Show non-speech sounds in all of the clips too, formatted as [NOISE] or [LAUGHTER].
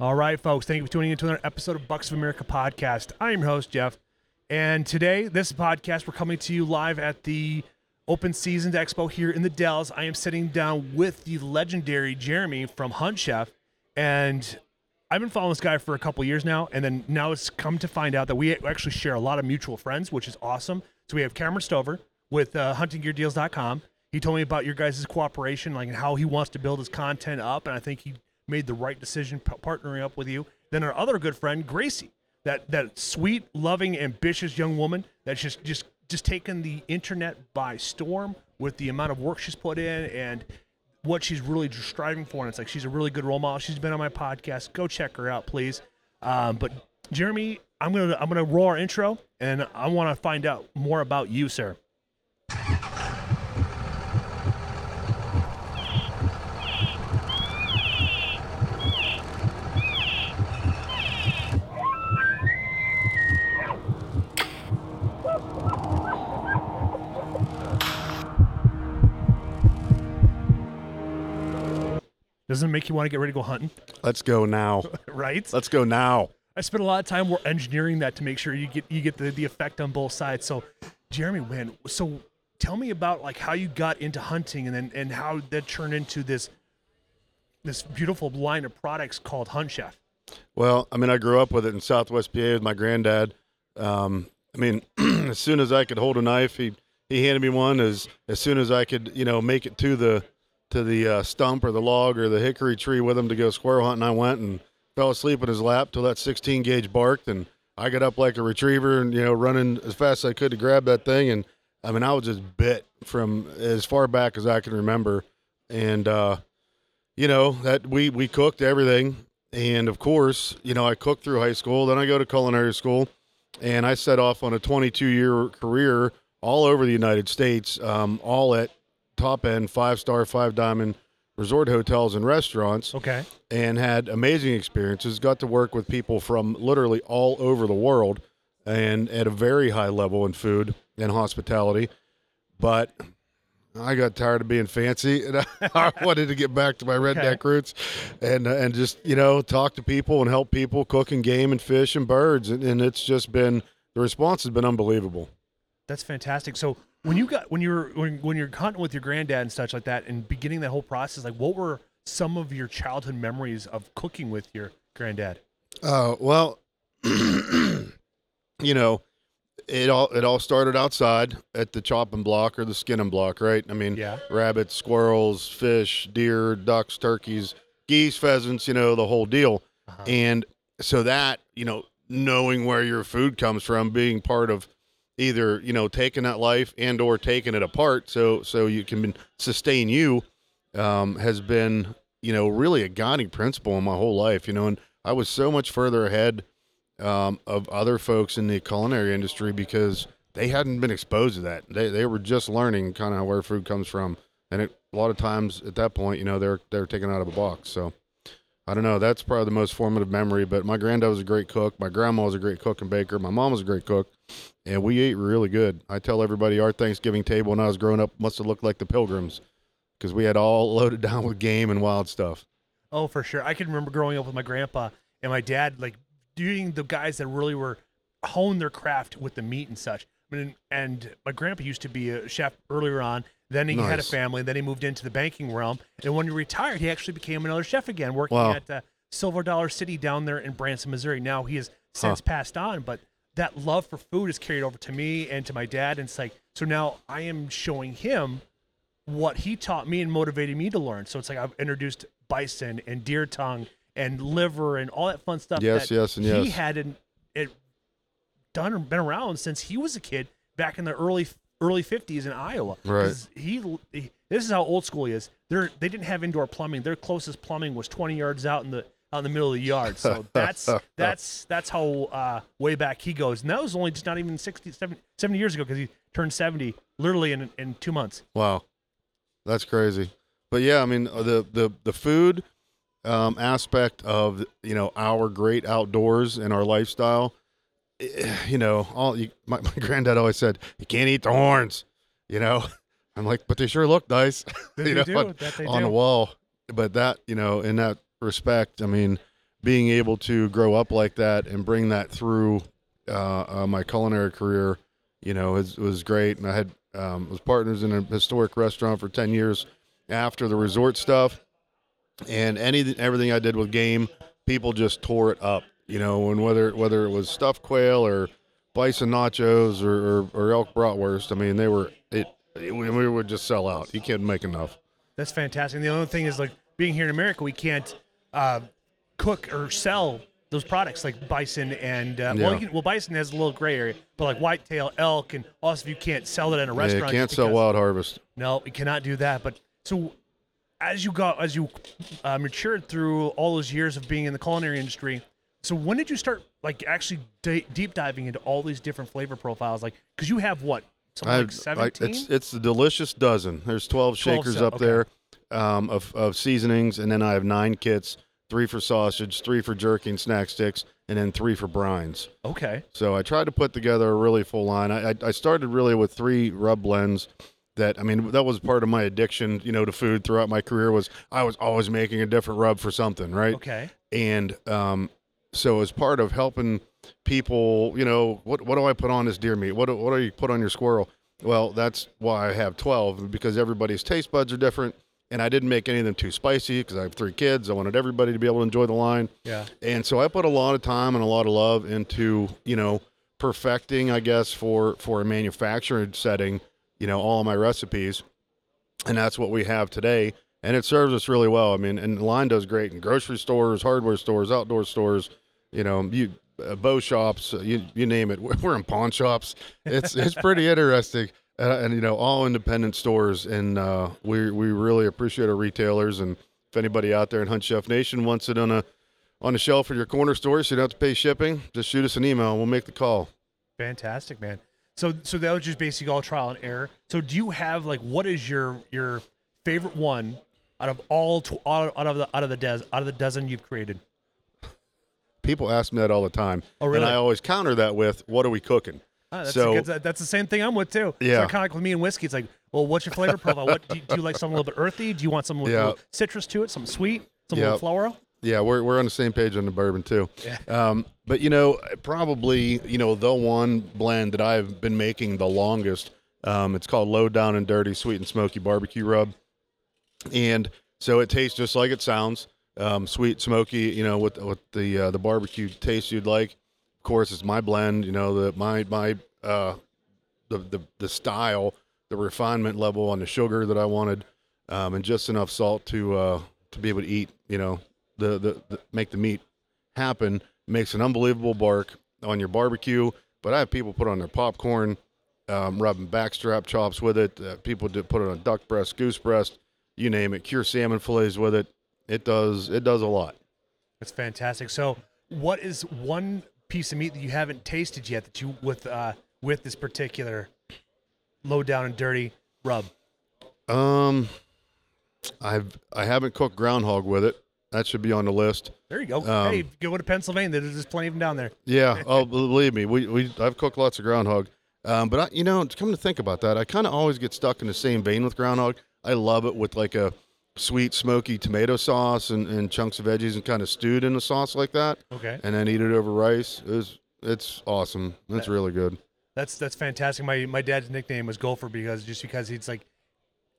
All right, folks. Thank you for tuning into another episode of Bucks of America podcast. I am your host, Jeff. And today, this podcast, we're coming to you live at the Open Seasons Expo here in the Dells. I am sitting down with the legendary Jeremy from Hunt Chef. And I've been following this guy for a couple years now. And then now it's come to find out that we actually share a lot of mutual friends, which is awesome. So we have Cameron Stover with uh, huntinggeardeals.com. He told me about your guys' cooperation, like and how he wants to build his content up. And I think he made the right decision p- partnering up with you. Then our other good friend, Gracie, that that sweet, loving, ambitious young woman that's just just just taken the internet by storm with the amount of work she's put in and what she's really striving for. And it's like she's a really good role model. She's been on my podcast. Go check her out, please. Um, but Jeremy, I'm gonna I'm gonna roll our intro, and I want to find out more about you, sir. Doesn't it make you want to get ready to go hunting, Let's go now. [LAUGHS] right? Let's go now. I spent a lot of time we're engineering that to make sure you get you get the, the effect on both sides. So, Jeremy, man, so tell me about like how you got into hunting and then and how that turned into this this beautiful line of products called Hunt Chef. Well, I mean, I grew up with it in Southwest PA with my granddad. Um, I mean, [CLEARS THROAT] as soon as I could hold a knife, he he handed me one. As as soon as I could, you know, make it to the to the uh, stump or the log or the hickory tree with him to go squirrel hunting, I went and fell asleep in his lap till that 16 gauge barked, and I got up like a retriever and you know running as fast as I could to grab that thing. And I mean, I was just bit from as far back as I can remember, and uh, you know that we we cooked everything and of course you know i cooked through high school then i go to culinary school and i set off on a 22 year career all over the united states um, all at top end five star five diamond resort hotels and restaurants Okay. and had amazing experiences. Got to work with people from literally all over the world and at a very high level in food and hospitality. But I got tired of being fancy and [LAUGHS] I wanted to get back to my redneck Okay. roots and uh, and just, you know, talk to people and help people cooking game and fish and birds and, and it's just been the response has been unbelievable. That's fantastic. So when you got when you were when, when you're hunting with your granddad and such like that and beginning that whole process, like what were some of your childhood memories of cooking with your granddad? Uh, well, [CLEARS THROAT] you know, it all it all started outside at the chopping block or the skinning block, right? I mean, Yeah. rabbits, squirrels, fish, deer, ducks, turkeys, geese, pheasants, you know, the whole deal. Uh-huh. And so that, you know, knowing where your food comes from, being part of either, you know, taking that life and or taking it apart so so you can sustain you um, has been, you know, really a guiding principle in my whole life, you know, and I was so much further ahead um, of other folks in the culinary industry because they hadn't been exposed to that. They, they were just learning kind of where food comes from. And it, a lot of times at that point, you know, they're, they're taken out of a box. So I don't know. That's probably the most formative memory. But my granddad was a great cook. My grandma was a great cook and baker. My mom was a great cook. And we ate really good. I tell everybody our Thanksgiving table when I was growing up must have looked like the pilgrims because we had all [LAUGHS] loaded down with game and wild stuff. Oh, for sure. I can remember growing up with my grandpa and my dad, like doing the guys that really were honed their craft with the meat and such. I mean, and my grandpa used to be a chef earlier on. Then he had a family. Then he moved into the banking realm. And when he retired, he actually became another chef again, working Wow. at uh, Silver Dollar City down there in Branson, Missouri. Now he has since passed on, but that love for food is carried over to me and to my dad. And it's like, so now I am showing him what he taught me and motivated me to learn. So it's like I've introduced bison and deer tongue and liver and all that fun stuff. Yes, that yes, and he yes. hadn't it done or been around since he was a kid back in the early early fifties in Iowa. Right. He, he this is how old school he is. They're they didn't have indoor plumbing. Their closest plumbing was twenty yards out in the out in the middle of the yard. So [LAUGHS] that's that's that's how uh, way back he goes. And that was only just not even 60, 70, 70 years ago because he turned seventy literally in in two months. Wow, that's crazy. But yeah, I mean uh, the the the food um, aspect of you know our great outdoors and our lifestyle. eh, You know, all you, my, my [LAUGHS] granddad always said, "You can't eat the horns." You know, [LAUGHS] I'm like, but they sure look nice. They you know, do, on, on the wall. But that you know, in that respect, I mean, being able to grow up like that and bring that through uh, uh, my culinary career, you know, was, was great. And I had um, was partners in a historic restaurant for ten years after the resort stuff, and any everything I did with game, people just tore it up. You know, and whether whether it was stuffed quail or bison nachos or, or, or elk bratwurst, I mean, they were it, it. We would just sell out. You can't make enough. That's fantastic. And the only thing is like being here in America, we can't uh, cook or sell those products like bison and uh, well, Yeah. you can, well, bison has a little gray area, but like whitetail, elk, and also if you can't sell it in a Yeah, restaurant. you can't sell Wild Harvest. No, you cannot do that. But so as you got as you uh, matured through all those years of being in the culinary industry, so when did you start like actually d- deep diving into all these different flavor profiles? Like, because you have what something I've- seventeen? it's it's the delicious dozen. There's 12 shakers up okay. there um, of of seasonings, and then I have nine kits: three for sausage, three for jerky and snack sticks, and then three for brines. okay, So I tried to put together a really full line. I, I, I started really with three rub blends. That I mean, that was part of my addiction, you know, to food throughout my career. Was I was always making a different rub for something, right? okay, and um, so as part of helping people, you know, what what do I put on this deer meat? What do, what do you put on your squirrel? Well, that's why I have twelve because everybody's taste buds are different, and I didn't make any of them too spicy because I have three kids. I wanted everybody to be able to enjoy the line, yeah, and so I put a lot of time and a lot of love into you know perfecting, I guess, for for a manufacturing setting, you know, all of my recipes, and that's what we have today. And it serves us really well. I mean, and the line does great in grocery stores, hardware stores, outdoor stores, you know, you uh, bow shops, uh, you you name it. [LAUGHS] We're in pawn shops. It's it's pretty interesting. Uh, and you know, all independent stores, and uh, we we really appreciate our retailers. And if anybody out there in Hunt Chef Nation wants it on a on the shelf at your corner store, so you don't have to pay shipping, just shoot us an email. and We'll make the call. fantastic, man. So so that was just basically all trial and error. So do you have like what is your your favorite one out of all tw- out out of the out of the des- out of the dozen you've created? People ask me that all the time, Oh, really? and I always counter that with, "What are we cooking?" Ah, that's, So- a good, that's the same thing I'm with too. Yeah. kind of like with me and whiskey. It's like, well, what's your flavor profile? What do you, do you like? Something a little bit earthy? Do you want something with Yeah. citrus to it? Something sweet? Something Yeah. floral? Yeah, we're we're on the same page on the bourbon too. Yeah. Um, but you know, probably you know the one blend that I've been making the longest. Um, it's called Low Down and Dirty Sweet and Smoky Barbecue Rub, and so it tastes just like it sounds. Um, sweet, smoky. You know, with with the uh, the barbecue taste you'd like. Course, it's my blend. You know, the my my uh, the the the style, the refinement level on the sugar that I wanted, um, and just enough salt to uh, to be able to eat. You know, the, the the make the meat happen. Makes an unbelievable bark on your barbecue. But I have people put on their popcorn, um, rubbing backstrap chops with it. Uh, people do put it on duck breast, goose breast, you name it. Cure salmon fillets with it. It does it does a lot. That's fantastic. So, what is one piece of meat that you haven't tasted yet that you with uh with this particular low down and dirty rub? Um, I've I haven't cooked groundhog with it. That should be on the list. There you go. Um, hey, go to Pennsylvania. There's plenty of them down there. Yeah, [LAUGHS] oh, believe me, we, we I've cooked lots of groundhog. Um, but I, you know, come to think about that, I kind of always get stuck in the same vein with groundhog. I love it with like a sweet, smoky tomato sauce and, and chunks of veggies and kind of stewed in a sauce like that, Okay, and then eat it over rice. It's it's awesome. It's really good. that's that's fantastic. My my dad's nickname was Gopher because just because he's like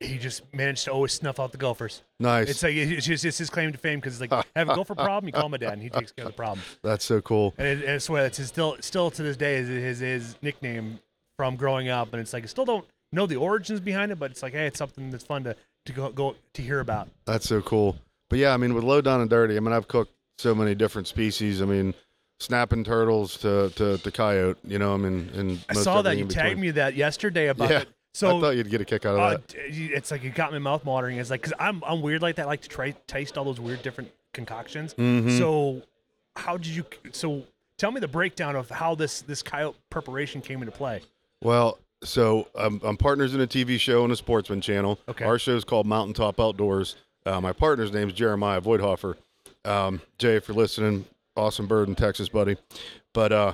he just managed to always snuff out the gophers. Nice. It's like it's just it's his claim to fame because it's like have a gopher problem, you call my dad and he takes care of the problem. [LAUGHS] That's so cool. And, it, and I swear it's his, still still to this day is his his nickname from growing up. And it's like I still don't know the origins behind it, but it's like hey, it's something that's fun to to go, go to hear about. That's so cool. But yeah, I mean, with low down and dirty, I mean, I've cooked so many different species. I mean, snapping turtles to to, to coyote. You know, I mean, and I saw that you tagged me that yesterday about Yeah, it. So I thought you'd get a kick out of uh, that. it's like it got my mouth watering. It's like because I'm I'm weird like that. I like to try taste all those weird different concoctions. Mhm. So how did you? So tell me the breakdown of how this this coyote preparation came into play. Well, so I'm, I'm partners in a TV show on a Sportsman Channel. Okay. Our show is called Mountaintop Outdoors. Uh, my partner's name is Jeremiah Voidhofer. Um, Jay, if you're listening, awesome bird in Texas, buddy. But uh,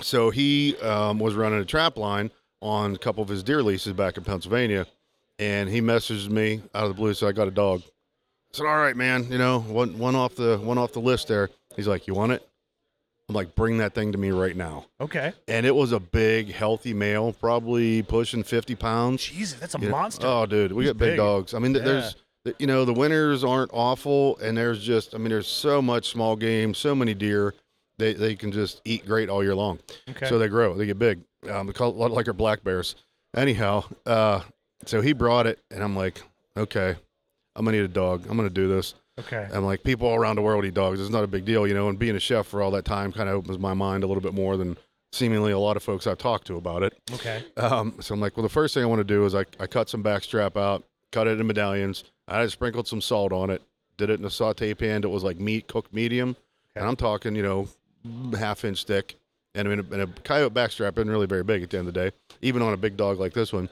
so he um, was running a trap line on a couple of his deer leases back in Pennsylvania, and he messaged me out of the blue. So I got a dog, I said, "All right, man. You know, one one off the one off the list there." He's like, "You want it?" I'm like, "Bring that thing to me right now." Okay. And it was a big, healthy male, probably pushing 50 pounds. Jesus, that's a You know- monster. Oh, dude, we He's got big, big. dogs. I mean, Yeah. there's, you know, the winters aren't awful, and there's just, I mean, there's so much small game, so many deer. They they can just eat great all year long. okay. So they grow, they get big. Um, they call it like our black bears. Anyhow, uh, so he brought it, and I'm like, okay, I'm gonna need a dog. I'm gonna do this. Okay. I'm like, people all around the world eat dogs. It's not a big deal, you know. And being a chef for all that time kind of opens my mind a little bit more than seemingly a lot of folks I've talked to about it. Okay. Um, so I'm like, well, the first thing I want to do is I, I cut some backstrap out, cut it in medallions. I sprinkled some salt on it, did it in a saute pan that was like meat, cooked medium. And I'm talking, you know, half inch thick. And I mean, and a coyote backstrap isn't really very big at the end of the day, even on a big dog like this one.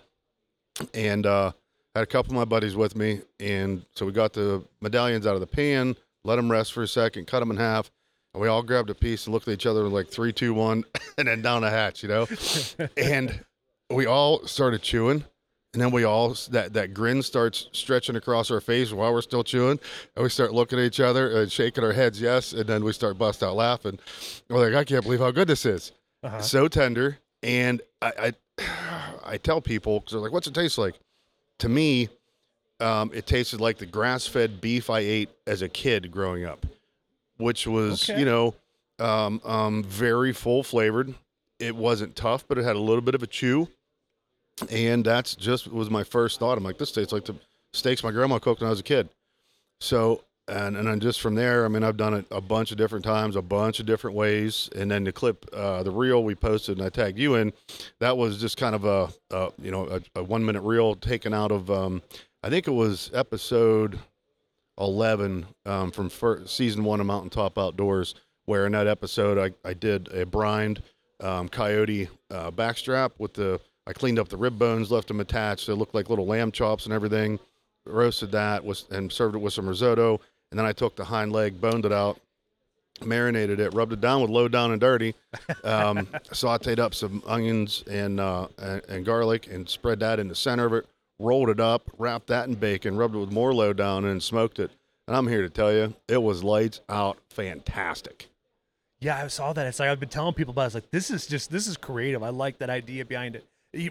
And uh, had a couple of my buddies with me. And so we got the medallions out of the pan, let them rest for a second, cut them in half. And we all grabbed a piece and looked at each other like three, two, one, [LAUGHS] and then down the hatch, you know? [LAUGHS] and we all started chewing and then we all that that grin starts stretching across our face while we're still chewing and we start looking at each other and shaking our heads yes and then we start bust out laughing we're like i can't believe how good this is Uh-huh. so tender and i i, [SIGHS] I tell people because they're like what's it taste like to me um, it tasted like the grass-fed beef i ate as a kid growing up which was Okay. you know um, um, very full flavored it wasn't tough but it had a little bit of a chew and that's just was my first thought. I'm like, this tastes like the steaks my grandma cooked when I was a kid. So, and and then just from there, I mean, I've done it a bunch of different times, a bunch of different ways, and then the clip, uh, the reel we posted and I tagged you in, that was just kind of a, a you know, a, a one minute reel taken out of, um, I think it was episode 11 um, from fir- season one of Mountaintop Outdoors, where in that episode I, I did a brined um, coyote uh, backstrap with the I cleaned up the rib bones, left them attached. They looked like little lamb chops and everything. Roasted that was and served it with some risotto. And then I took the hind leg, boned it out, marinated it, rubbed it down with low down and dirty, um, [LAUGHS] sauteed up some onions and, uh, and and garlic, and spread that in the center of it. Rolled it up, wrapped that in bacon, rubbed it with more low down, and smoked it. And I'm here to tell you, it was lights out, fantastic. Yeah, I saw that. It's like I've been telling people about. It. It's like this is just this is creative. I like that idea behind it.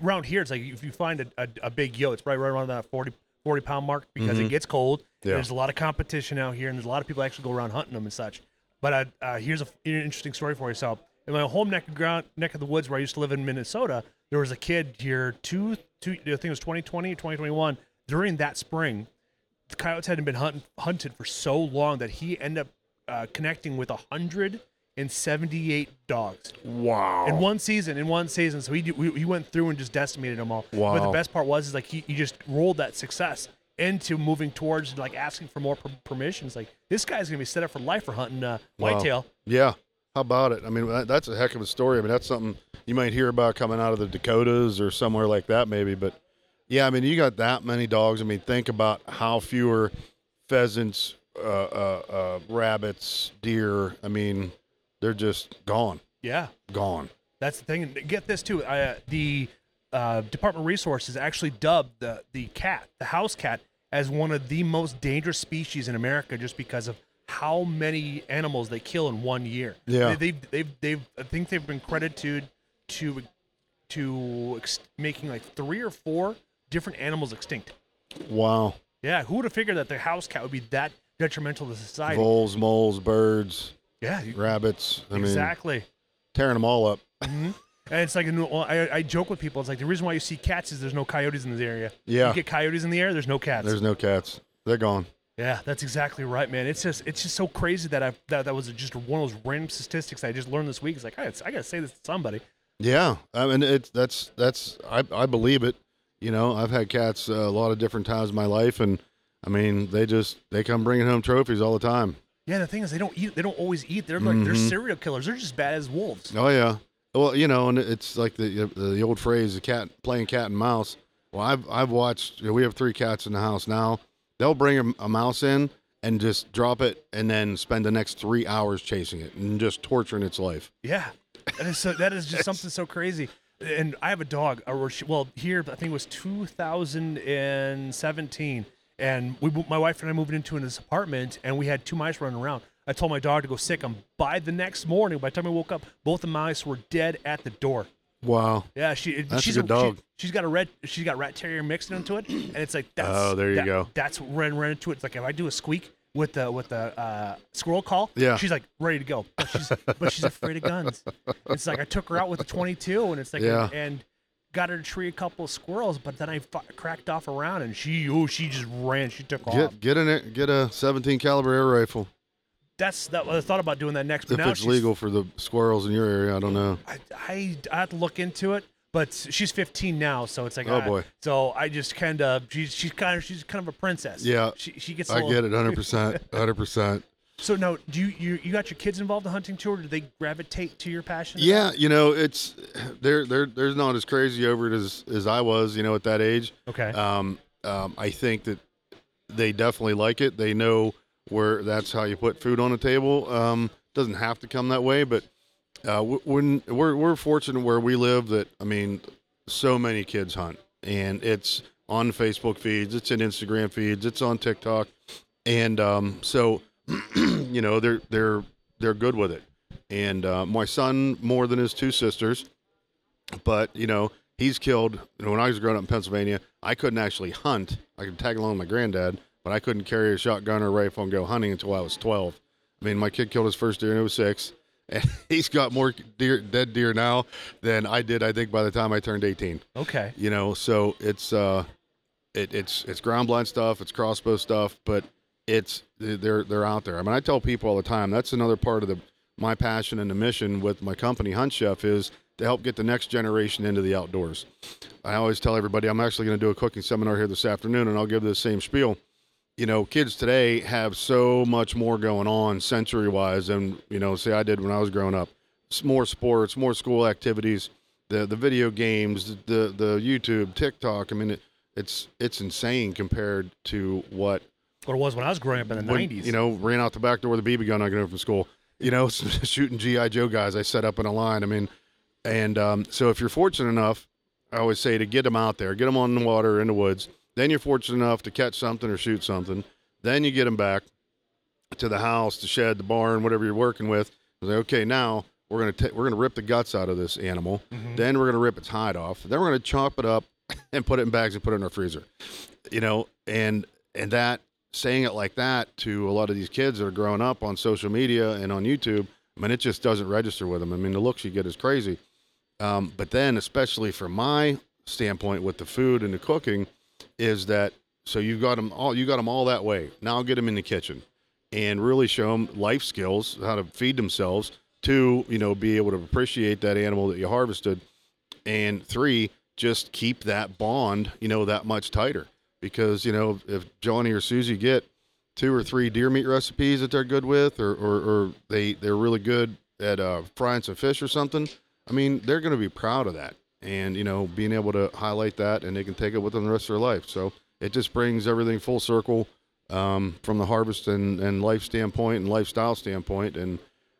Around here, it's like if you find a, a, a big yo, it's probably right around that 40, 40 pound mark because it gets cold. Mm-hmm. Yeah. There's a lot of competition out here, and there's a lot of people actually go around hunting them and such. But uh, uh, here's a an interesting story for you. So in my home neck of ground, neck of the woods where I used to live in Minnesota, there was a kid here two two. I think it was 2020 or 2021. During that spring, the coyotes hadn't been hunt, hunted for so long that he ended up uh, connecting with 178 dogs Wow. in one season. In one season, so he he went through and just decimated them all. Wow. But the best part was is like he, he just rolled that success into moving towards like asking for more per- permissions. Like this guy's gonna be set up for life for hunting uh, Wow. whitetail. Yeah. How about it? I mean, that's a heck of a story. I mean, that's something you might hear about coming out of the Dakotas or somewhere like that, maybe. But yeah, I mean, you got that many dogs. I mean, think about how fewer pheasants, uh, uh, uh, rabbits, deer. I mean, they're just gone, Yeah, gone. that's the thing. And get this too. Uh, the uh, Department of Resources actually dubbed the the cat, the house cat, as one of the most dangerous species in America, just because of how many animals they kill in one year. Yeah. they, they've they've they've I think they've been credited to to ex- making like three or four different animals extinct. Wow. Yeah, who would have figured that the house cat would be that detrimental to society? Voles, moles, birds, yeah, you- rabbits. I mean, exactly. tearing them all up. And it's like, I, I joke with people. It's like the reason why you see cats is there's no coyotes in this area. Yeah. You get coyotes in the air, there's no cats. There's no cats. They're gone. yeah, that's exactly right, man. It's just it's just so crazy that I that that was just one of those random statistics I just learned this week. It's like I, I gotta say this to somebody. Yeah, I mean it's that's that's I I believe it. You know, I've had cats uh, a lot of different times in my life, and I mean they just they come bringing home trophies all the time. Yeah, the thing is they don't eat. They don't always eat. They're like they're Mhm. serial killers. They're just bad as wolves. Oh yeah, well you know, and it's like the the old phrase, the cat playing cat and mouse. Well, I've I've watched. You know, we have three cats in the house now. They'll bring a, a mouse in and just drop it, and then spend the next three hours chasing it and just torturing its life. Yeah, that is so. That is just [LAUGHS] something so crazy. And I have a dog. Or well, here I think it was 2017, and we, my wife and I moved into this apartment, and we had two mice running around. I told my dog to go sick them. By the next morning, by the time I woke up, both the mice were dead at the door. Wow. Yeah, she. That's a she's good dog. She, has got a red. She's got rat terrier mixed into it, and it's like that's. Oh, there you that- go. That's ran ran into it. It's like if I do a squeak with the with the uh, squirrel call, Yeah. she's like ready to go, but she's but she's afraid of guns. It's like I took her out with a 22, and it's like Yeah. and got her to tree a couple of squirrels, but then I fu- cracked off around, and she oh she just ran. She took off. Get get it. Get a 17 caliber air rifle That's that. I thought about doing that next, but if now it's she's legal for the squirrels in your area. I don't know. I, I I have to look into it, but she's 15 now, so it's like Oh, I- boy. So I just kind of she's she's kind of she's kind of a princess. Yeah. she she gets. a I little- get it 100. percent 100. percent So no, do you, you you got your kids involved in hunting too, or do they gravitate to your passion? Yeah, you know, it's they're they're they're not as crazy over it as as I was. You know, at that age. Okay. Um, um, I think that they definitely like it. They know where that's how you put food on the table. Um, doesn't have to come that way, but uh, when we're we're fortunate where we live that I mean, so many kids hunt, and it's on Facebook feeds, it's in Instagram feeds, it's on TikTok, and um, so [CLEARS THROAT] you know they're they're they're good with it. And uh, my son more than his two sisters, but you know he's killed. You know, when I was growing up in Pennsylvania, I couldn't actually hunt. I could tag along with my granddad, but I couldn't carry a shotgun or rifle and go hunting until I was 12. I mean, my kid killed his first deer when he was six, [LAUGHS] and he's got more deer, dead deer now than I did. I think by the time I turned 18. okay. You know, so it's uh, it, it's it's ground blind stuff, it's crossbow stuff, but it's they're they're out there. I mean, I tell people all the time that's another part of the my passion and the mission with my company Hunt Chef is to help get the next generation into the outdoors. I always tell everybody I'm actually going to do a cooking seminar here this afternoon, and I'll give the same spiel. You know, kids today have so much more going on sensory wise than you know, say I did when I was growing up. It's more sports, more school activities, the the video games, the the YouTube, TikTok. I mean, it, it's it's insane compared to what What it was when I was growing up in the when, 90s. You know, ran out the back door with a BB gun I got home from school. You know, [LAUGHS] shooting GI Joe guys I set up in a line. I mean, and um, so if you're fortunate enough, I always say to get them out there, get them on the water in the woods. Then you're fortunate enough to catch something or shoot something. Then you get them back to the house, the shed, the barn, whatever you're working with. Say, okay, now we're gonna ta- we're gonna rip the guts out of this animal. Mhm. Then we're gonna rip its hide off. Then we're gonna chop it up [LAUGHS] and put it in bags and put it in our freezer. You know, and and that saying it like that to a lot of these kids that are growing up on social media and on YouTube, I mean, it just doesn't register with them. I mean, the looks you get is crazy. Um, but then, especially from my standpoint with the food and the cooking, is that so you've got them all you got them all that way. Now get them in the kitchen and really show them life skills, how to feed themselves. Two, you know, be able to appreciate that animal that you harvested, and three, just keep that bond, you know, that much tighter. Because you know, if Johnny or Susie get two or three deer meat recipes that they're good with, or or, or they they're really good at uh, frying some fish or something, I mean, they're going to be proud of that, and you know, being able to highlight that, and they can take it with them the rest of their life. So it just brings everything full circle um, from the harvest and, and life standpoint and lifestyle standpoint, and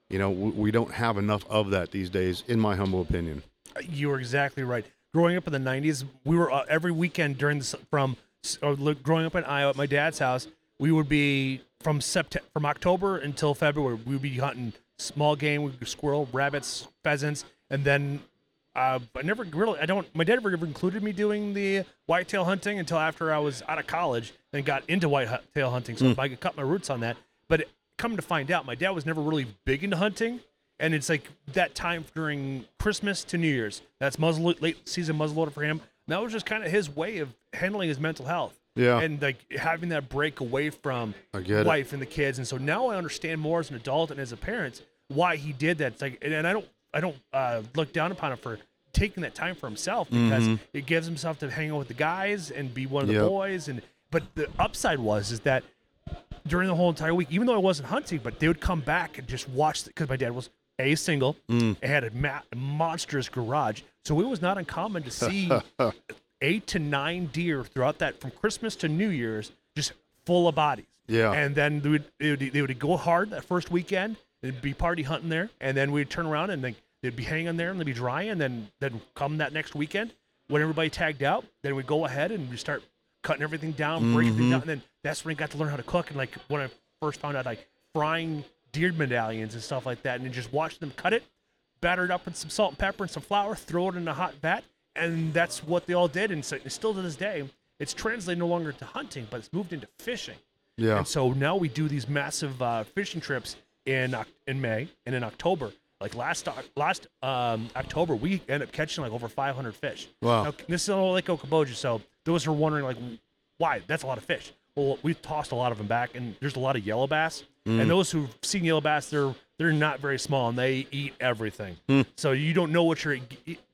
you know, we, we don't have enough of that these days, in my humble opinion. You were exactly right. Growing up in the '90s, we were uh, every weekend during the from uh, growing up in Iowa at my dad's house. We would be from September from October until February. We would be hunting small game, we squirrel, rabbits, pheasants, and then uh, I never really. I don't. My dad never included me doing the whitetail hunting until after I was out of college and got into whitetail hunting. So I could cut my roots on that. But come to find out, my dad was never really big into hunting, and it's like that time during Christmas to New Year's. That's muzzle late season muzzleloader for him. That was just kind of his way of handling his mental health. Yeah. And like having that break away from it. wife and the kids. And so now I understand more as an adult and as a parent why he did that. It's like, and, and I don't, I don't uh, look down upon him for taking that time for himself because it gives himself to hang out with the guys and be one of the Mm-hmm. Yep. boys. And but the upside was is that during the whole entire week, even though I wasn't hunting, but they would come back and just watch because my dad was a single Mm. and had a ma- monstrous garage, so it was not uncommon to see [LAUGHS] eight to nine deer throughout that from Christmas to New Year's, just full of bodies. Yeah. and then they would, they would they would go hard that first weekend. They'd be party hunting there, and then we'd turn around and they, they'd be hanging there and they'd be dry, and then then come that next weekend when everybody tagged out, then we'd go ahead and we start cutting everything down, breaking Mhm. down, and then that's when I got to learn how to cook. And like when I first found out like frying deer medallions and stuff like that, and then just watch them cut it, batter it up with some salt and pepper and some flour, throw it in a hot vat, and that's what they all did. And so still to this day, it's translated no longer to hunting, but it's moved into fishing. Yeah. And so now we do these massive uh, fishing trips in in May and in October. Like last last um, October, we end up catching like over 500 fish. Wow. Now, this is on Lake Okoboji, so those who are wondering like why that's a lot of fish. Well, we've tossed a lot of them back, and there's a lot of yellow bass. And mm. those who've seen yellow bass, they're they're not very small, and they eat everything. Hmm. So you don't know what you're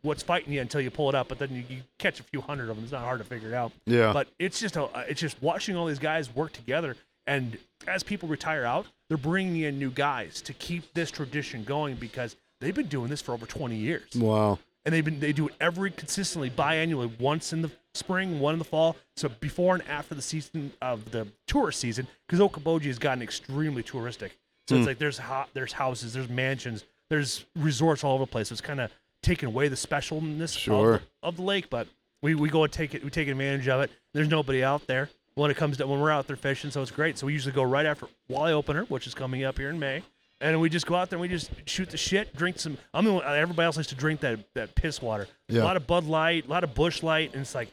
what's fighting you until you pull it up. But then you, you catch a few hundred of them. It's not hard to figure it out. Yeah. But it's just a, it's just watching all these guys work together, and as people retire out, they're bringing in new guys to keep this tradition going because they've been doing this for over 20 years, Wow. and they've been they do it every consistently biannually, once in the spring, one in the fall. So before and after the season of the tourist season, because Okoboji has gotten extremely touristic. So it's hmm. like there's ho- there's houses, there's mansions, there's resorts all over the place. So it's kind of taken away the specialness Sure. of, of the lake, but we, we go and take it we take advantage of it. There's nobody out there when it comes to when we're out there fishing, so it's great. So we usually go right after Walleye Opener, which is coming up here in May. And we just go out there and we just shoot the shit, drink some. I'm everybody else likes to drink that, that piss water. Yeah. A lot of Bud Light, a lot of Busch Light, and it's like,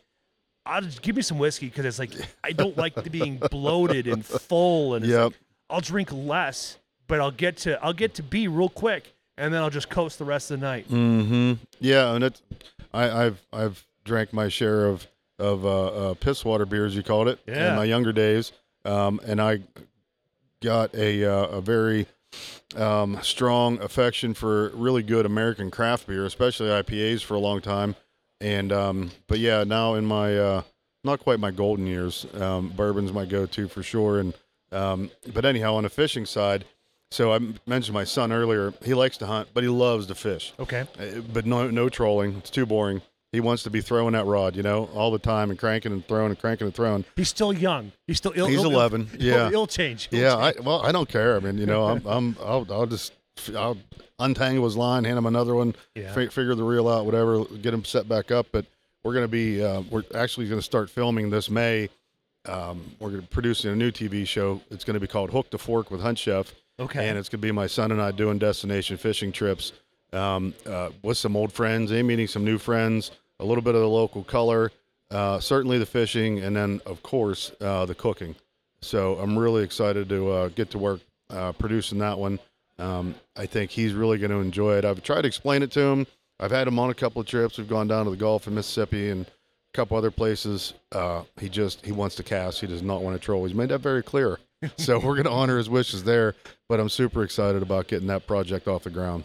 I'll just give me some whiskey because it's like I don't like being bloated and full, and it's Yep. like, I'll drink less, but I'll get to I'll get to B real quick, and then I'll just coast the rest of the night. Mm-hmm. Yeah, and it's I, I've I've drank my share of of uh, uh, piss water beers, you called it, Yeah. in my younger days, um, and I got a uh, a very um, strong affection for really good American craft beer, especially IPAs, for a long time. And um, but yeah, now in my uh, not quite my golden years, um, bourbon's my go-to for sure. And um, but anyhow, on the fishing side, so I mentioned my son earlier. He likes to hunt, but he loves to fish. Okay. Uh, but no no trolling. It's too boring. He wants to be throwing that rod, you know, all the time and cranking and throwing and cranking and throwing. He's still young. He's still ill. He's he'll- 11, He'll, yeah. he'll change. He'll Yeah. I, well, I don't care. I mean, you know, I'm, I'm I'll, I'll just I'll untangle his line, hand him another one, Yeah. fi- figure the reel out, whatever, get him set back up. But we're gonna be uh, we're actually gonna start filming this May. Um, we're gonna producing a new TV show. It's gonna be called Hook to Fork with Hunt Chef. Okay. And it's gonna be my son and I doing destination fishing trips um, uh, with some old friends, and meeting some new friends, a little bit of the local color, uh, certainly the fishing, and then of course uh, the cooking. So I'm really excited to uh, get to work uh, producing that one. Um, I think he's really going to enjoy it. I've tried to explain it to him. I've had him on a couple of trips. We've gone down to the Gulf in Mississippi and a couple other places. Uh, he just he wants to cast. He does not want to troll. He's made that very clear. [LAUGHS] so we're going to honor his wishes there. But I'm super excited about getting that project off the ground.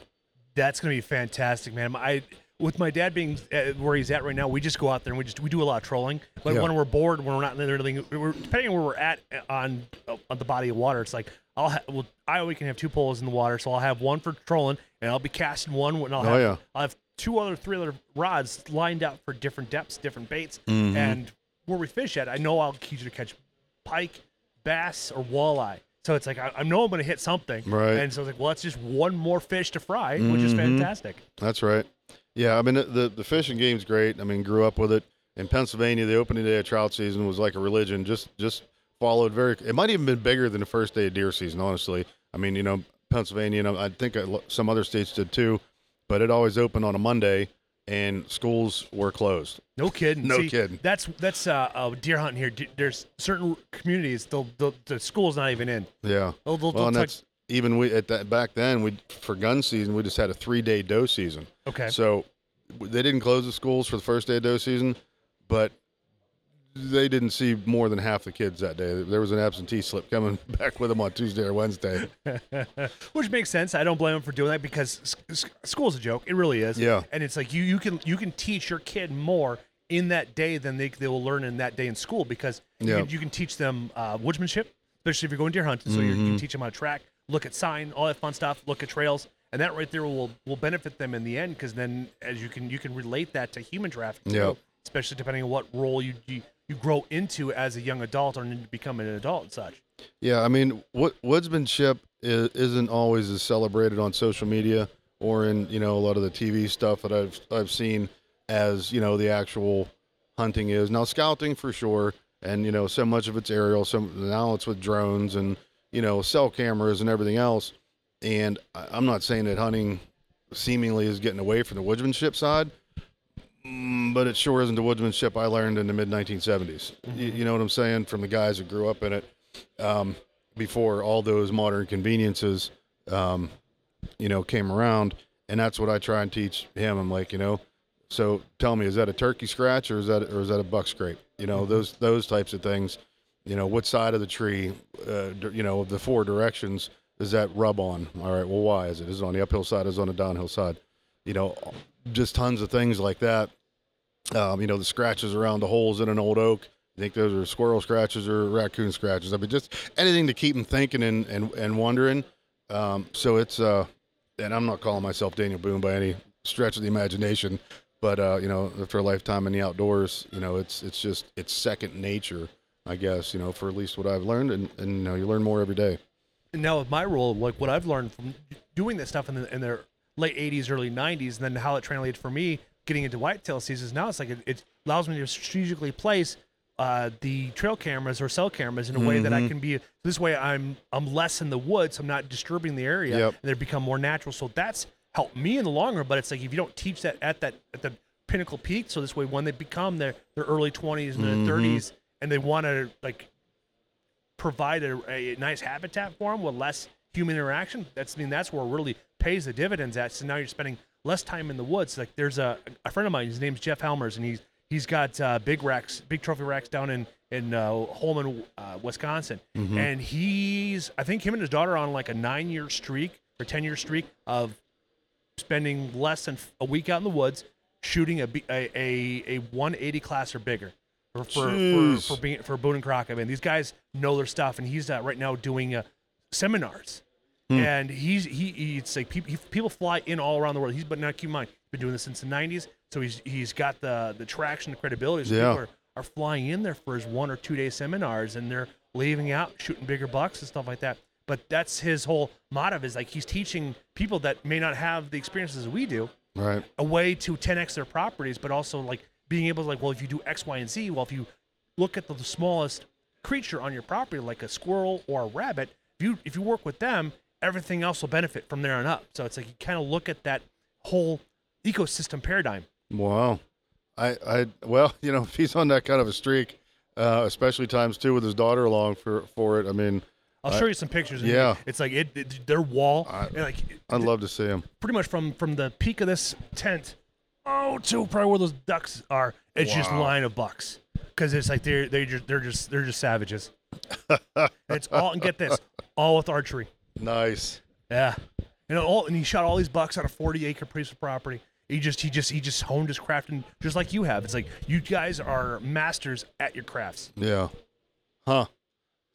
That's gonna be fantastic, man. I with my dad being uh, where he's at right now, we just go out there and we just we do a lot of trolling. But Yeah. when we're bored, when we're not literally, we're, depending on where we're at uh, on on the body of water, it's like I'll ha- well, I always can have two poles in the water, so I'll have one for trolling, and I'll be casting one, and I'll Oh, have yeah. I'll have two other, three other rods lined out for different depths, different baits, Mm-hmm. and where we fish at, I know I'll usually catch pike, bass, or walleye. So it's like I, I know I'm going to hit something, Right. And so it's like, well, it's just one more fish to fry, which is Mhm. fantastic. That's right. Yeah, I mean the, the the fishing game's great. I mean, grew up with it in Pennsylvania. The opening day of trout season was like a religion. Just just followed very. It might even been bigger than the first day of deer season. Honestly, I mean, you know, Pennsylvania and I think some other states did too, but it always opened on a Monday, and schools were closed. No kidding. No See, kidding. That's that's uh, uh, deer hunting here. There's certain communities the the, the school's not even in. Yeah. They'll, they'll, Well, and that's even we at that back then. We for gun season, we just had a three day doe season. okay. So they didn't close the schools for the first day of doe season, but they didn't see more than half the kids that day. There was an absentee slip coming [LAUGHS] back with them on Tuesday or Wednesday. [LAUGHS] Which makes sense. I don't blame them for doing that because school's a joke. It really is. Yeah. And it's like you you can you can teach your kid more in that day than they they will learn in that day in school because you, Yeah. can, you can teach them uh, woodsmanship, especially if you're going deer hunting. So you're, you Mm-hmm. can teach them how to track, look at sign, all that fun stuff, look at trails, and that right there will will benefit them in the end because then as you can you can relate that to human trafficking. Yeah. Especially depending on what role you, you you grow into as a young adult or becoming an adult and such. Yeah, I mean, what woodsmanship is, isn't always as celebrated on social media or in you know a lot of the TV stuff that I've I've seen as you know the actual hunting is. Now scouting for sure, and you know so much of it's aerial. So now it's with drones and you know cell cameras and everything else. And I'm not saying that hunting seemingly is getting away from the woodsmanship side, mm, but it sure isn't the woodsmanship I learned in the mid 1970s. You, you know what I'm saying? From the guys that grew up in it um, before all those modern conveniences, um, you know, came around. And that's what I try and teach him. I'm like, you know, so tell me, is that a turkey scratch or is that or is that a buck scrape? You know, those those types of things. You know, what side of the tree, uh, you know, of the four directions does that rub on? All right, well, why is it? Is it on the uphill side? Is it on the downhill side? You know, just tons of things like that. Um, you know, the scratches around the holes in an old oak. I think those are squirrel scratches or raccoon scratches. I mean, just anything to keep them thinking and and, and wondering. Um, so it's uh, and I'm not calling myself Daniel Boone by any stretch of the imagination, but uh, you know, after a lifetime in the outdoors, you know, it's it's just it's second nature, I guess. You know, for at least what I've learned, and and you know, you learn more every day. And now with my role, like what I've learned from doing this stuff in the in the late '80s, early '90s, and then how it translated for me getting into whitetail seasons. Now it's like it, it allows me to strategically place uh, the trail cameras or cell cameras in a way that I can be. This way, I'm I'm less in the woods. I'm not disturbing the area, Yep. and they become more natural. So that's helped me in the long run. But it's like if you don't teach that at that at the pinnacle peak, so this way when they become their their early 20s and their 30s, and they want to like provide a, a nice habitat for them with less human interaction, that's I mean that's where really pays the dividends at. So now you're spending less time in the woods. Like there's a a friend of mine, his name's Jeff Helmers, and he's he's got uh, big racks, big trophy racks down in in uh, Holmen, uh, Wisconsin, and he's I think him and his daughter are on like a nine year streak or ten year streak of spending less than a week out in the woods shooting a a a 180 class or bigger for for, for, Jeez. for being for Boone and Crockett. I mean, these guys know their stuff, and he's uh, right now doing uh, seminars. And he's he, he it's like people, he, people fly in all around the world. He's but now keep in mind he's been doing this since the 90s, so he's he's got the the traction, the credibility. So Yeah. people are, are flying in there for his one or two day seminars, and they're leaving out shooting bigger bucks and stuff like that. But that's his whole motto is like he's teaching people that may not have the experiences we do Right. a way to 10x their properties, but also like being able to like, well, if you do X, Y, and Z, well, if you look at the, the smallest creature on your property, like a squirrel or a rabbit, if you if you work with them, everything else will benefit from there on up. So it's like you kind of look at that whole ecosystem paradigm. Wow. I, I, well, [LAUGHS] you know, if he's on that kind of a streak, uh, especially times two with his daughter along for, for it, I mean, I'll show you some pictures. yeah. it's like it, it their wall, I, like I'd love to see him. pretty much from from the peak of this tent, oh, to probably where those ducks are. It's just line of bucks because it's like they're they just they're just they're just savages. [LAUGHS] it's all and get this, all with archery. Nice. Yeah, and all and he shot all these bucks on a forty acre piece of property. He just he just he just honed his craft and just like you have. It's like you guys are masters at your crafts. Yeah. Huh.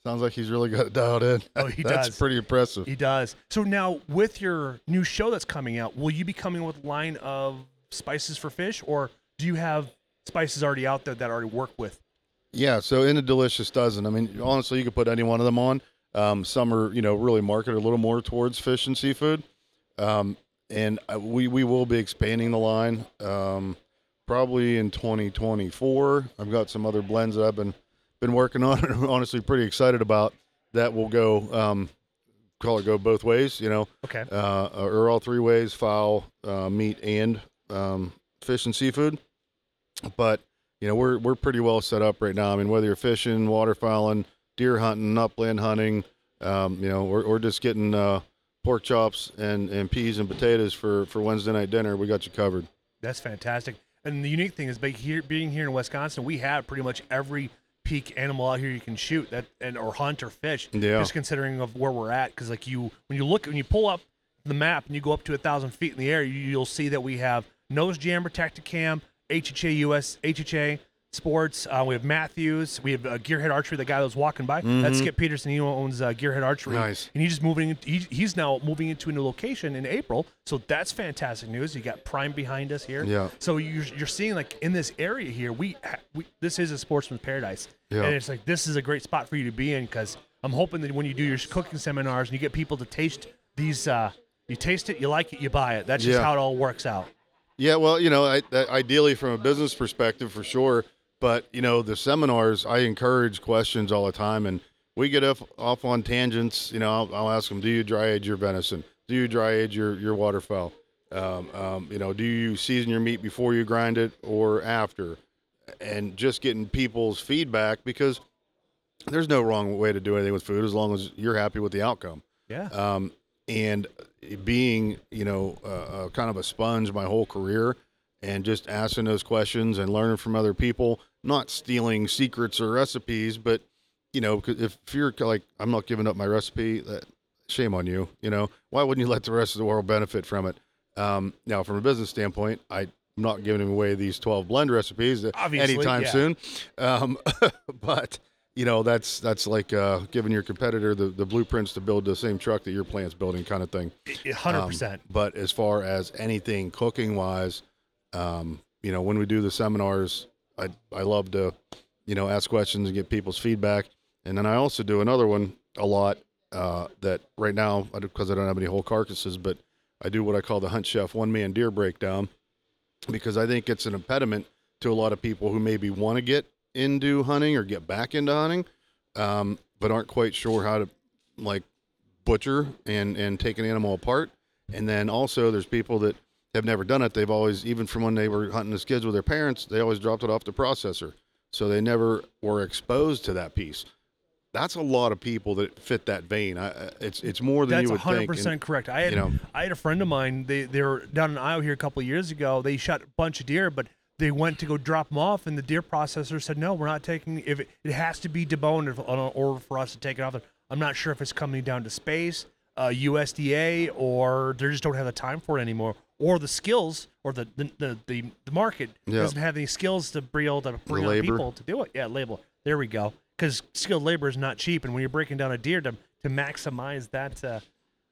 Sounds like he's really got it dialed in. Oh, he [LAUGHS] That's does. pretty impressive. He does. So now with your new show that's coming out, will you be coming with line of spices for fish, or do you have spices already out there that already work with? Yeah, so in a delicious dozen. I mean, honestly, you could put any one of them on. Um, some are, you know, really marketed a little more towards fish and seafood. Um, and we we will be expanding the line um, probably in 2024. I've got some other blends that I've been been working on [LAUGHS] and honestly pretty excited about that will go um, call it go both ways, you know, Okay. uh, or all three ways: fowl, uh, meat, and um, fish and seafood. But you know, we're we're pretty well set up right now. I mean, whether you're fishing, waterfowling, deer hunting, upland hunting, um, you know, or, or just getting uh, pork chops and, and peas and potatoes for, for Wednesday night dinner, we got you covered. That's fantastic. And the unique thing is, being here, being here in Wisconsin, we have pretty much every peak animal out here you can shoot that and or hunt or fish. Yeah. Just considering of where we're at, because like you, when you look, when you pull up the map and you go up to a thousand feet in the air, you, you'll see that we have nose jammer, Tacticam, HHA US, HHA Sports. Uh, we have Mathews. We have uh, Gearhead Archery. The guy that was walking by. That's Skip Peterson. He owns uh, Gearhead Archery. Nice. And he's just moving. He, he's now moving into a new location in April. So that's fantastic news. You got Prime behind us here. Yeah. So you're, you're seeing like in this area here, we, we this is a sportsman's paradise, Yeah. and it's like this is a great spot for you to be in because I'm hoping that when you do your cooking seminars and you get people to taste these, uh, you taste it, you like it, you buy it. That's just Yeah. how it all works out. Yeah, well, you know, I, I, ideally from a business perspective, for sure, But you know, the seminars, I encourage questions all the time, and we get off, off on tangents. You know, I'll, I'll ask them, "Do you dry age your venison? Do you dry age your your waterfowl? Um, um, you know, do you season your meat before you grind it or after?" And just getting people's feedback because there's no wrong way to do anything with food as long as you're happy with the outcome. Yeah. Um, and being, you know, uh, kind of a sponge my whole career and just asking those questions and learning from other people, not stealing secrets or recipes, but, you know, if you're like, I'm not giving up my recipe, that, shame on you. You know, why wouldn't you let the rest of the world benefit from it? Um, now, from a business standpoint, I'm not giving away these 12 blend recipes Obviously, anytime yeah. soon. Um, [LAUGHS] but you know that's that's like uh, giving your competitor the, the blueprints to build the same truck that your plant's building kind of thing hundred Um, percent. but as far as anything cooking wise um, you know when we do the seminars i i love to you know ask questions and get people's feedback. And then i also do another one a lot uh, that right now because i don't have any whole carcasses but i do what i call the hunt chef one man deer breakdown because i think it's an impediment to a lot of people who maybe want to get into hunting or get back into hunting um, but aren't quite sure how to like butcher and and take an animal apart. And then also there's people that have never done it they've always even from when they were hunting as kids with their parents they always dropped it off the processor so they never were exposed to that piece that's a lot of people that fit that vein I, I- it's it's more than That's you would hundred think percent correct. I had you know. I had a friend of mine. They they were down in Iowa here a couple of years ago. They shot a bunch of deer, but they went to go drop them off, and the deer processor said, "No, we're not taking. If it, it has to be deboned if, in order for us to take it off." I'm not sure if it's coming down to space, uh, USDA, or they just don't have the time for it anymore, or the skills, or the the the, the, the market Yeah. doesn't have any skills to be able to bring on people to do it. Yeah, label. There we go. Because skilled labor is not cheap, and when you're breaking down a deer to to maximize that uh,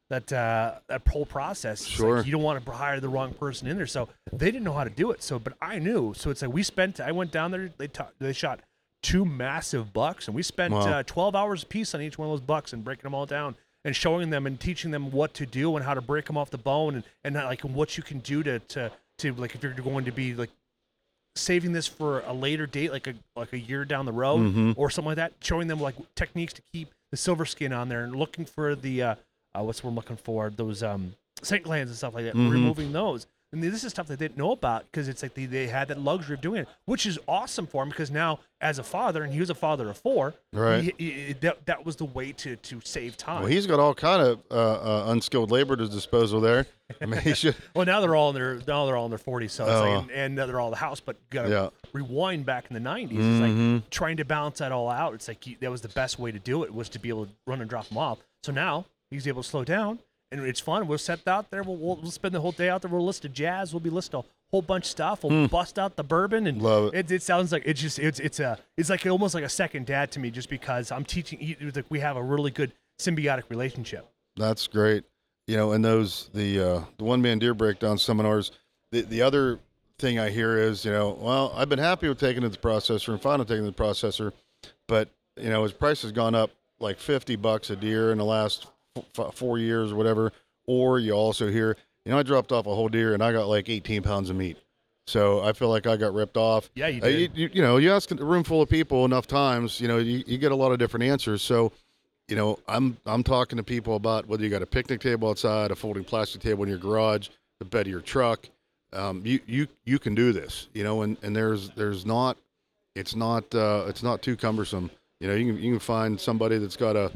that uh, that whole process, it's like Sure. you don't want to hire the wrong person in there. So they didn't know how to do it. So, but I knew. So it's like we spent. I went down there. They ta- they shot two massive bucks, and we spent Wow. uh, 12 hours a piece on each one of those bucks and breaking them all down and showing them and teaching them what to do and how to break them off the bone and and like what you can do to to to like if you're going to be like saving this for a later date, like a like a year down the road Mhm. or something like that. Showing them like techniques to keep the silver skin on there and looking for the uh, uh what's what we're looking for those um scent glands and stuff like that. Mhm. Removing those. And this is stuff they didn't know about because it's like they, they had that luxury of doing it, which is awesome for him because now as a father, and he was a father of four, Right. he- he- that, that was the way to to save time. well he's got all kind of uh, uh, unskilled labor at his disposal there i mean he should [LAUGHS] Well, now they're all in their now they're all in their forties, so it's Oh. like, and, and now they're all in the house. But you gotta Yeah. rewind back in the 90s It's Mhm. like trying to balance that all out. It's like you, that was the best way to do it was to be able to run and drop them off. So now he's able to slow down, and it's fun. We'll set out there. We'll, we'll, we'll spend the whole day out there. We'll listen to jazz. We'll be listening to a whole bunch of stuff. We'll bust out the bourbon and. Love it. It, it sounds like it's just it's it's a it's like almost like a second dad to me, just because I'm teaching. like we have a really good symbiotic relationship. That's great. You know, and those the uh, the one man deer breakdown seminars. The the other thing I hear is, you know, well, I've been happy with taking it to the processor and fine with taking to the processor, but you know, his price has gone up like fifty bucks a deer in the last f- four years or whatever. Or you also hear, you know, I dropped off a whole deer and I got like eighteen pounds of meat. So I feel like I got ripped off. Yeah, you Uh, did. you, you, you know, you ask a room full of people enough times, you know, you, you get a lot of different answers. So, you know, I'm I'm talking to people about whether you got a picnic table outside, a folding plastic table in your garage, the bed of your truck. Um, you you you can do this, you know, and, and there's there's not it's not uh, it's not too cumbersome. You know, you can you can find somebody that's got a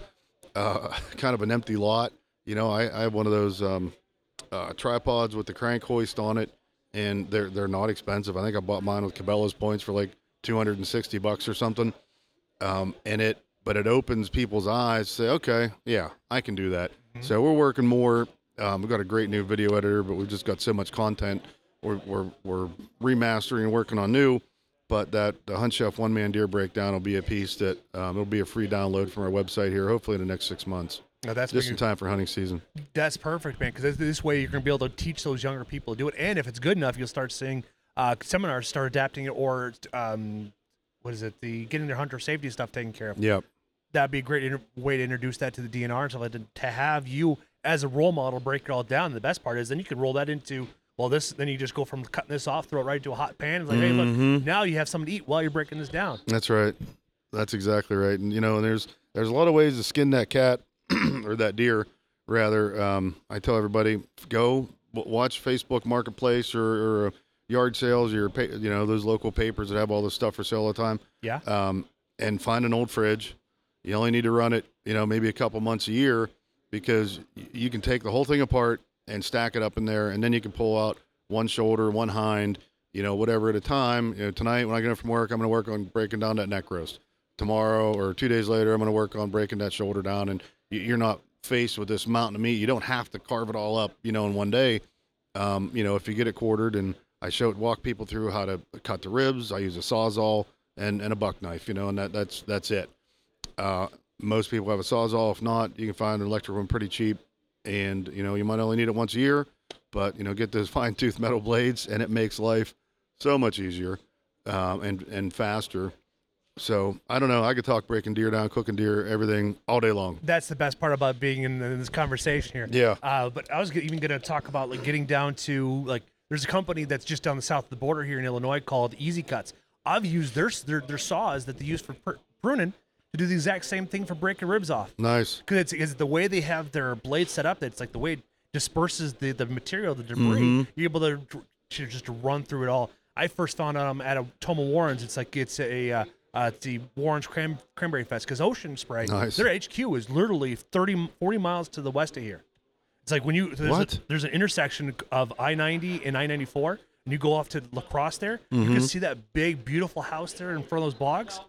uh, [LAUGHS] kind of an empty lot. You know, I, I have one of those um, uh, tripods with the crank hoist on it, and they're they're not expensive. I think I bought mine with Cabela's points for like 260 bucks or something. Um, and it, but it opens people's eyes. Say, okay, yeah, I can do that. So we're working more. Um, we've got a great new video editor, but we've just got so much content. We're we're, we're remastering and working on new. But that the Hunt Chef one man deer breakdown will be a piece that um, it'll be a free download from our website here, hopefully in the next six months, No, that's just in time for hunting season. That's perfect, man. Because this, way you're going to be able to teach those younger people to do it, and if it's good enough, you'll start seeing uh, seminars start adapting it, or um, what is it? The getting their hunter safety stuff taken care of. Yep. That'd be a great inter- way to introduce that to the DNR and stuff like that. To have you as a role model break it all down. The best part is then you can roll that into Well, this then you just go from cutting this off, throw it right into a hot pan. It's like, hey, Mm-hmm. look, now you have something to eat while you're breaking this down. That's right. That's exactly right. And you know, and there's there's a lot of ways to skin that cat [CLEARS THROAT] or that deer, rather. Um, I tell everybody go w- watch Facebook Marketplace or, or yard sales, your pa- you know those local papers that have all this stuff for sale all the time. Yeah. Um, and find an old fridge. You only need to run it, you know, maybe a couple months a year because you can take the whole thing apart and stack it up in there, and then you can pull out one shoulder, one hind, you know, whatever at a time. You know, tonight when I get up from work, I'm going to work on breaking down that neck roast. Tomorrow or two days later, I'm going to work on breaking that shoulder down, and you're not faced with this mountain of meat. You don't have to carve it all up, you know, in one day. Um, you know, if you get it quartered, and I show walk people through how to cut the ribs. I use a sawzall and, and a buck knife, you know, and that that's that's it. Uh, most people have a sawzall. If not, you can find an electric one pretty cheap, and you know you might only need it once a year, but you know get those [LAUGHS] fine tooth metal blades, and it makes life so much easier um, and and faster. So I don't know. I could talk breaking deer down, cooking deer, everything all day long. That's the best part about being in, in this conversation here. Yeah. Uh, but I was even going to talk about like getting down to like there's a company that's just down the south of the border here in Illinois called Easy Cuts. I've used their their, their saws that they use for pr- pruning to do the exact same thing for breaking ribs off. Nice. Because it's, it's the way they have their blade set up. That It's like the way it disperses the, the material, the debris. Mm-hmm. You're able to, to just run through it all. I first found out I'm at a Tomah Warrens. It's like it's a uh, uh, it's the Warrens Cran- Cranberry Fest because Ocean Spray. Nice. Their HQ is literally 30, 40 miles to the west of here. It's like when you there's, What? A, there's an intersection of I ninety and I ninety four, and you go off to La Crosse there. You Mm-hmm. can see that big, beautiful house there in front of those bogs.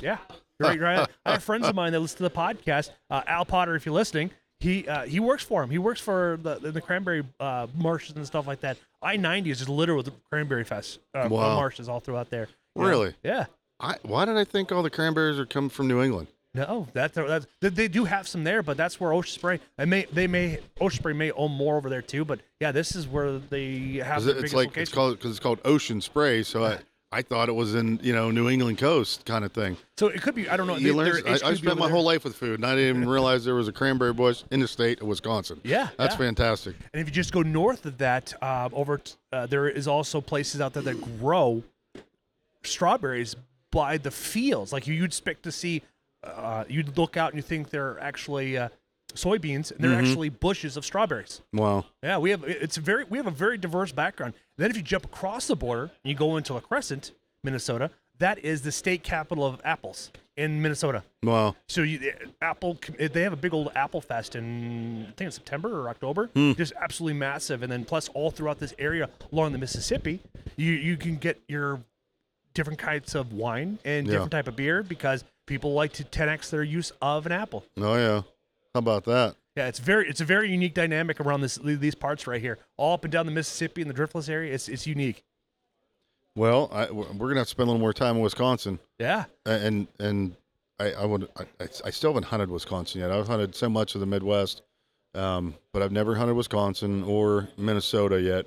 Yeah, right, right. I have friends of mine that listen to the podcast. Uh, Al Potter, if you're listening, he uh, he works for him. He works for the the, cranberry uh, marshes and stuff like that. I ninety is just littered with cranberry fest uh, Wow. marshes all throughout there. You know? Really? Yeah. I, why did I think all the cranberries are coming from New England? No, that's that's they, they do have some there, but that's where Ocean Spray. I may they may Ocean Spray may own more over there too, but yeah, this is where they have it- it's like location. it's called because it's called Ocean Spray. So I I thought it was in you know New England coast kind of thing. so it could be I don't know. You learn- I, I spent my there. whole life with food, and I didn't even realize there was a cranberry bush in the state of Wisconsin. Yeah, that's yeah. fantastic. And if you just go north of that, uh, over t- uh, there is also places out there that grow strawberries by the fields. Like you'd expect to see, uh, you'd look out and you think they're actually uh, soybeans, and they're Mm-hmm. actually bushes of strawberries. Wow. Yeah, we have it's a very we have a very diverse background. then if you jump across the border and you go into La Crescent, Minnesota, that is the state capital of apples in Minnesota. Wow. So you, Apple, they have a big old Apple Fest in I think it's September or October, Hmm. just absolutely massive. And then plus all throughout this area along the Mississippi, you you can get your different kinds of wine and Yeah. different type of beer because people like to 10x their use of an apple. Oh yeah. How about that? Yeah, it's very it's a very unique dynamic around this these parts right here, all up and down the Mississippi and the Driftless area. It's it's unique. Well, I, we're gonna have to spend a little more time in Wisconsin, Yeah, and and I, I would I, I- I still haven't hunted Wisconsin yet. I've hunted so much of the Midwest, um, but I've never hunted Wisconsin or Minnesota yet.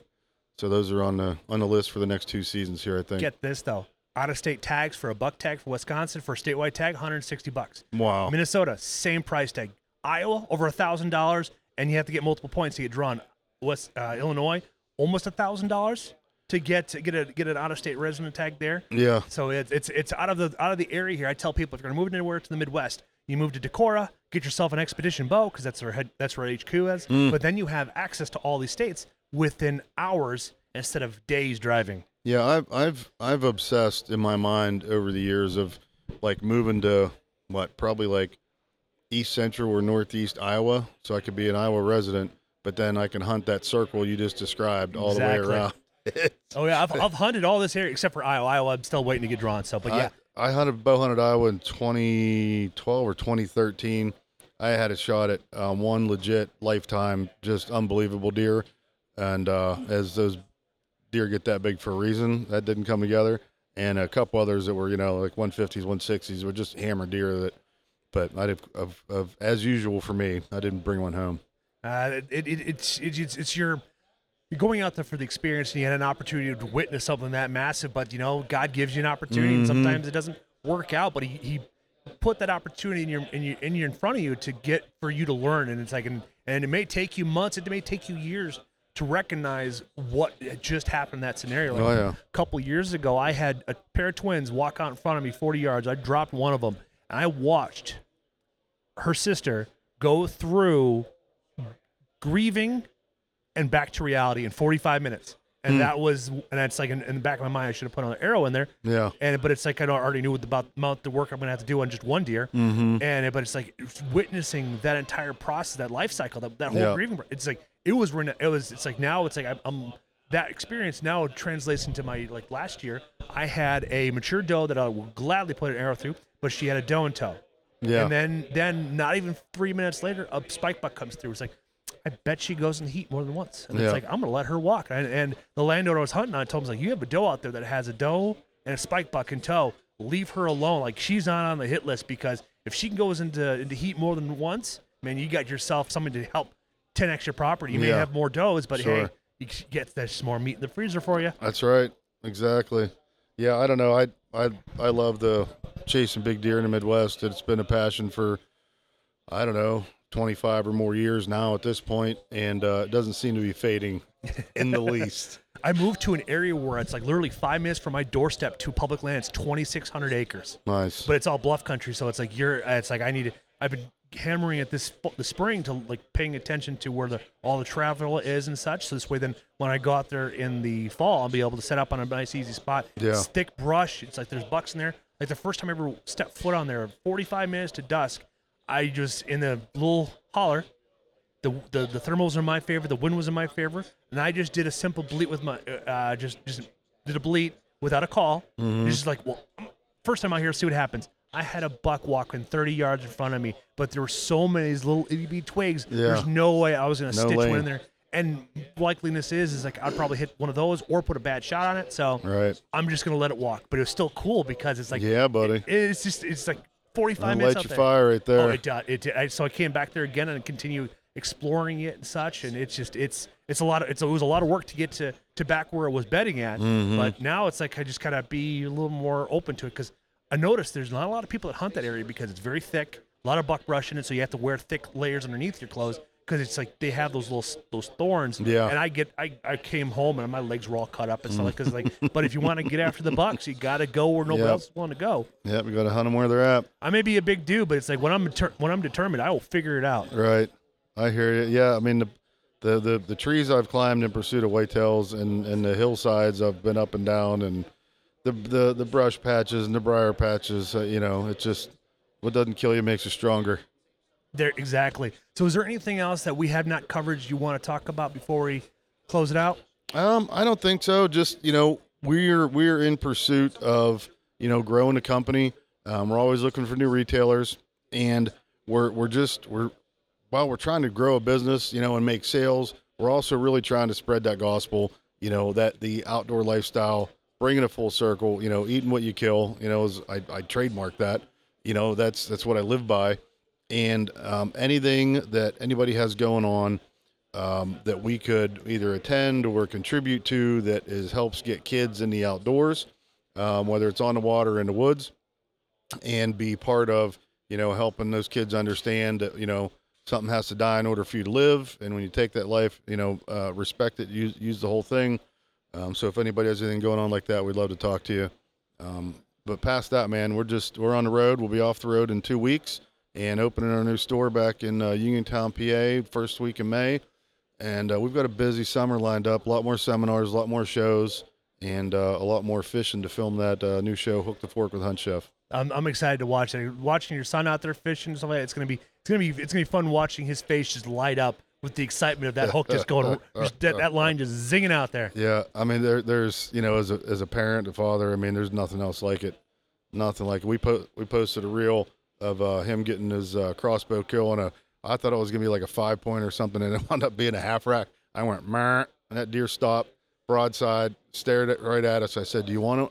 So those are on the on the list for the next two seasons here. I think. get this though. Out of state tags for a buck tag for Wisconsin for a statewide tag, 160 bucks. wow. Minnesota, same price tag. Iowa, over a thousand dollars, and you have to get multiple points to get drawn. West uh, Illinois, almost a thousand dollars to get to get a get an out of state resident tag there. yeah. So it's it's it's out of the out of the area here. I tell people if you're gonna move anywhere to the Midwest, you move to Decorah, get yourself an expedition bow because that's where head, that's where HQ is. But then you have access to all these states within hours instead of days driving. Yeah, I've I've I've obsessed in my mind over the years of like moving to what probably like east central or northeast Iowa, so I could be an Iowa resident, but then I can hunt that circle you just described all Exactly. the way around. [LAUGHS] Oh yeah, I've, I've hunted all this area except for Iowa. Iowa, I'm still waiting to get drawn. So, but yeah, I, I hunted bow hunted Iowa in 2012 or 2013. I had a shot at um, one legit lifetime, just unbelievable deer, and uh, as those deer get that big for a reason, that didn't come together. And a couple others that were, you know, like 150s, 160s, were just hammer deer that. But I did, of, of as usual for me, I didn't bring one home. Uh, it, it, it's, it's it's it's your you're going out there for the experience, and you had an opportunity to witness something that massive. But you know, God gives you an opportunity, and sometimes it doesn't work out. But he, he put that opportunity in your in your in your in front of you to get for you to learn, and it's like and and it may take you months, it may take you years to recognize what had just happened in that scenario. Like, Oh, yeah. A couple years ago, I had a pair of twins walk out in front of me 40 yards. I dropped one of them, and I watched her sister go through grieving and back to reality in 45 minutes. And that was, and that's like in, in the back of my mind, I should have put an arrow in there. Yeah. And but it's like I already knew what about the amount the work I'm gonna have to do on just one deer. Mm-hmm. And but it's like witnessing that entire process, that life cycle, that, that whole Yeah. grieving. It's like it was it was it's like now it's like I'm, I'm that experience now translates into my like last year. I had a mature doe that I would gladly put an arrow through, but she had a doe in tow. Yeah. And then then not even three minutes later, a spike buck comes through. It's like I bet she goes in the heat more than once. And Yeah. it's like I'm gonna let her walk. And, and the landowner I was hunting on told me like you have a doe out there that has a doe and a spike buck in tow. Leave her alone. Like she's not on the hit list because if she goes into into heat more than once, man, you got yourself somebody to help ten extra property. You may Yeah. have more does, but hey, Sure. you get there's more meat in the freezer for you. That's right. Exactly. Yeah, I don't know. I I I love the chasing big deer in the Midwest. It's been a passion for I don't know, 25 or more years now at this point, and uh, it doesn't seem to be fading in the [LAUGHS] least. I moved to an area where it's like literally five minutes from my doorstep to public land. It's 2,600 acres. Nice. but it's all bluff country so it's like you're it's like i need to i've been hammering it this the spring to like paying attention to where the all the travel is and such so this way then when i go out there in the fall i'll be able to set up on a nice easy spot Yeah. It's thick brush it's like there's bucks in there like the first time i ever stepped foot on there 45 minutes to dusk i just in the little holler the, the the thermals are in my favor. The wind was in my favor, and I just did a simple bleat with my uh, just just did a bleat without a call. Just like well, first time out here, see what happens. I had a buck walking 30 yards in front of me, but there were so many these little itty bitty twigs. Yeah. There's no way I was gonna No stitch one in there. And likeliness is is like I'd probably hit one of those or put a bad shot on it. So right. I'm just gonna let it walk. But it was still cool because it's like Yeah, buddy. it's just it's like 45 I'll minutes light up your there. fire right there. Oh, it did. It. I, so I came back there again and continue exploring it and such. And it's just it's it's a lot of it's it was a lot of work to get to to back where it was bedding at. Mm-hmm. But now it's like I just kind of be a little more open to it because I noticed there's not a lot of people that hunt that area because it's very thick, a lot of buck brush in it, so you have to wear thick layers underneath your clothes. Because it's like they have those little those thorns, Yeah. And I get I, I came home and my legs were all cut up and stuff like. Because like, [LAUGHS] but if you want to get after the bucks, you got to go where nobody Yep. else is willing to go. Yeah, we got to hunt them where they're at. I may be a big dude, but it's like when I'm deter- when I'm determined, I will figure it out. Right. I hear you. Yeah, I mean the the the, the trees I've climbed in pursuit of whitetails and and the hillsides I've been up and down and the the the brush patches and the briar patches. Uh, you know, it just what doesn't kill you makes you stronger. There, exactly. So, is there anything else that we have not covered you want to talk about before we close it out? Um, I don't think so. Just you know, we're we're in pursuit of you know growing the company. Um, we're always looking for new retailers, and we're we're just we're while we're trying to grow a business, you know, and make sales. We're also really trying to spread that gospel. You know, that the outdoor lifestyle, bringing a full circle. You know, eating what you kill. You know, is I, I trademark that. You know, that's that's what I live by. And um, anything that anybody has going on um, that we could either attend or contribute to that is helps get kids in the outdoors, um, whether it's on the water in the woods, and be part of you know helping those kids understand that you know something has to die in order for you to live, and when you take that life, you know uh, respect it, use use the whole thing. Um, so if anybody has anything going on like that, we'd love to talk to you. Um, but past that, man, we're just we're on the road. We'll be off the road in two weeks and opening our new store back in uh, Uniontown, PA, first week in May. And uh, we've got a busy summer lined up. A lot more seminars, a lot more shows, and uh, a lot more fishing to film that uh, new show, Hook the Fork with Hunt Chef. I'm, I'm excited to watch it. Watching your son out there fishing and stuff like that, it's gonna be it's gonna be it's gonna be fun watching his face just light up with the excitement of that hook just going [LAUGHS] just that, that line just zinging out there. Yeah, I mean, there, there's you know, as a as a parent, a father, I mean, there's nothing else like it. Nothing like it. We put we posted a reel of uh, him getting his uh, crossbow kill on a. I thought it was gonna be like a five point or something, and it [LAUGHS] wound up being a half rack. I went, and that deer stopped broadside, stared at, right at us. I said, "Do you want it?"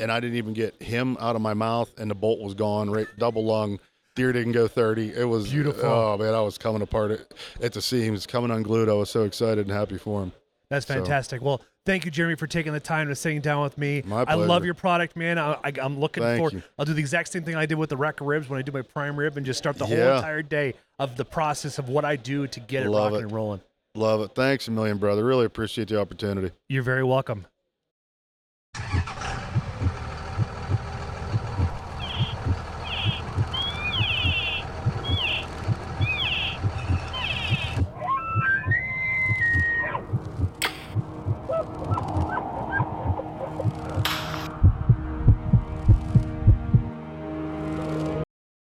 And I didn't even get him out of my mouth, and the bolt was gone. Right, double lung. Deer didn't go 30. It was Beautiful. Oh man, I was coming apart at, at the seams, coming unglued. I was so excited and happy for him. That's So- fantastic. Well, thank you, Jeremy, for taking the time to sitting down with me. My pleasure. I love your product, man. I, I, I'm looking Thank forward. you. I'll do the exact same thing I did with the rack of ribs when I do my prime rib and just start the whole entire day of the process of what I do to get it rocking it. and rolling. Love it. Thanks a million, brother. Really appreciate the opportunity. You're very welcome.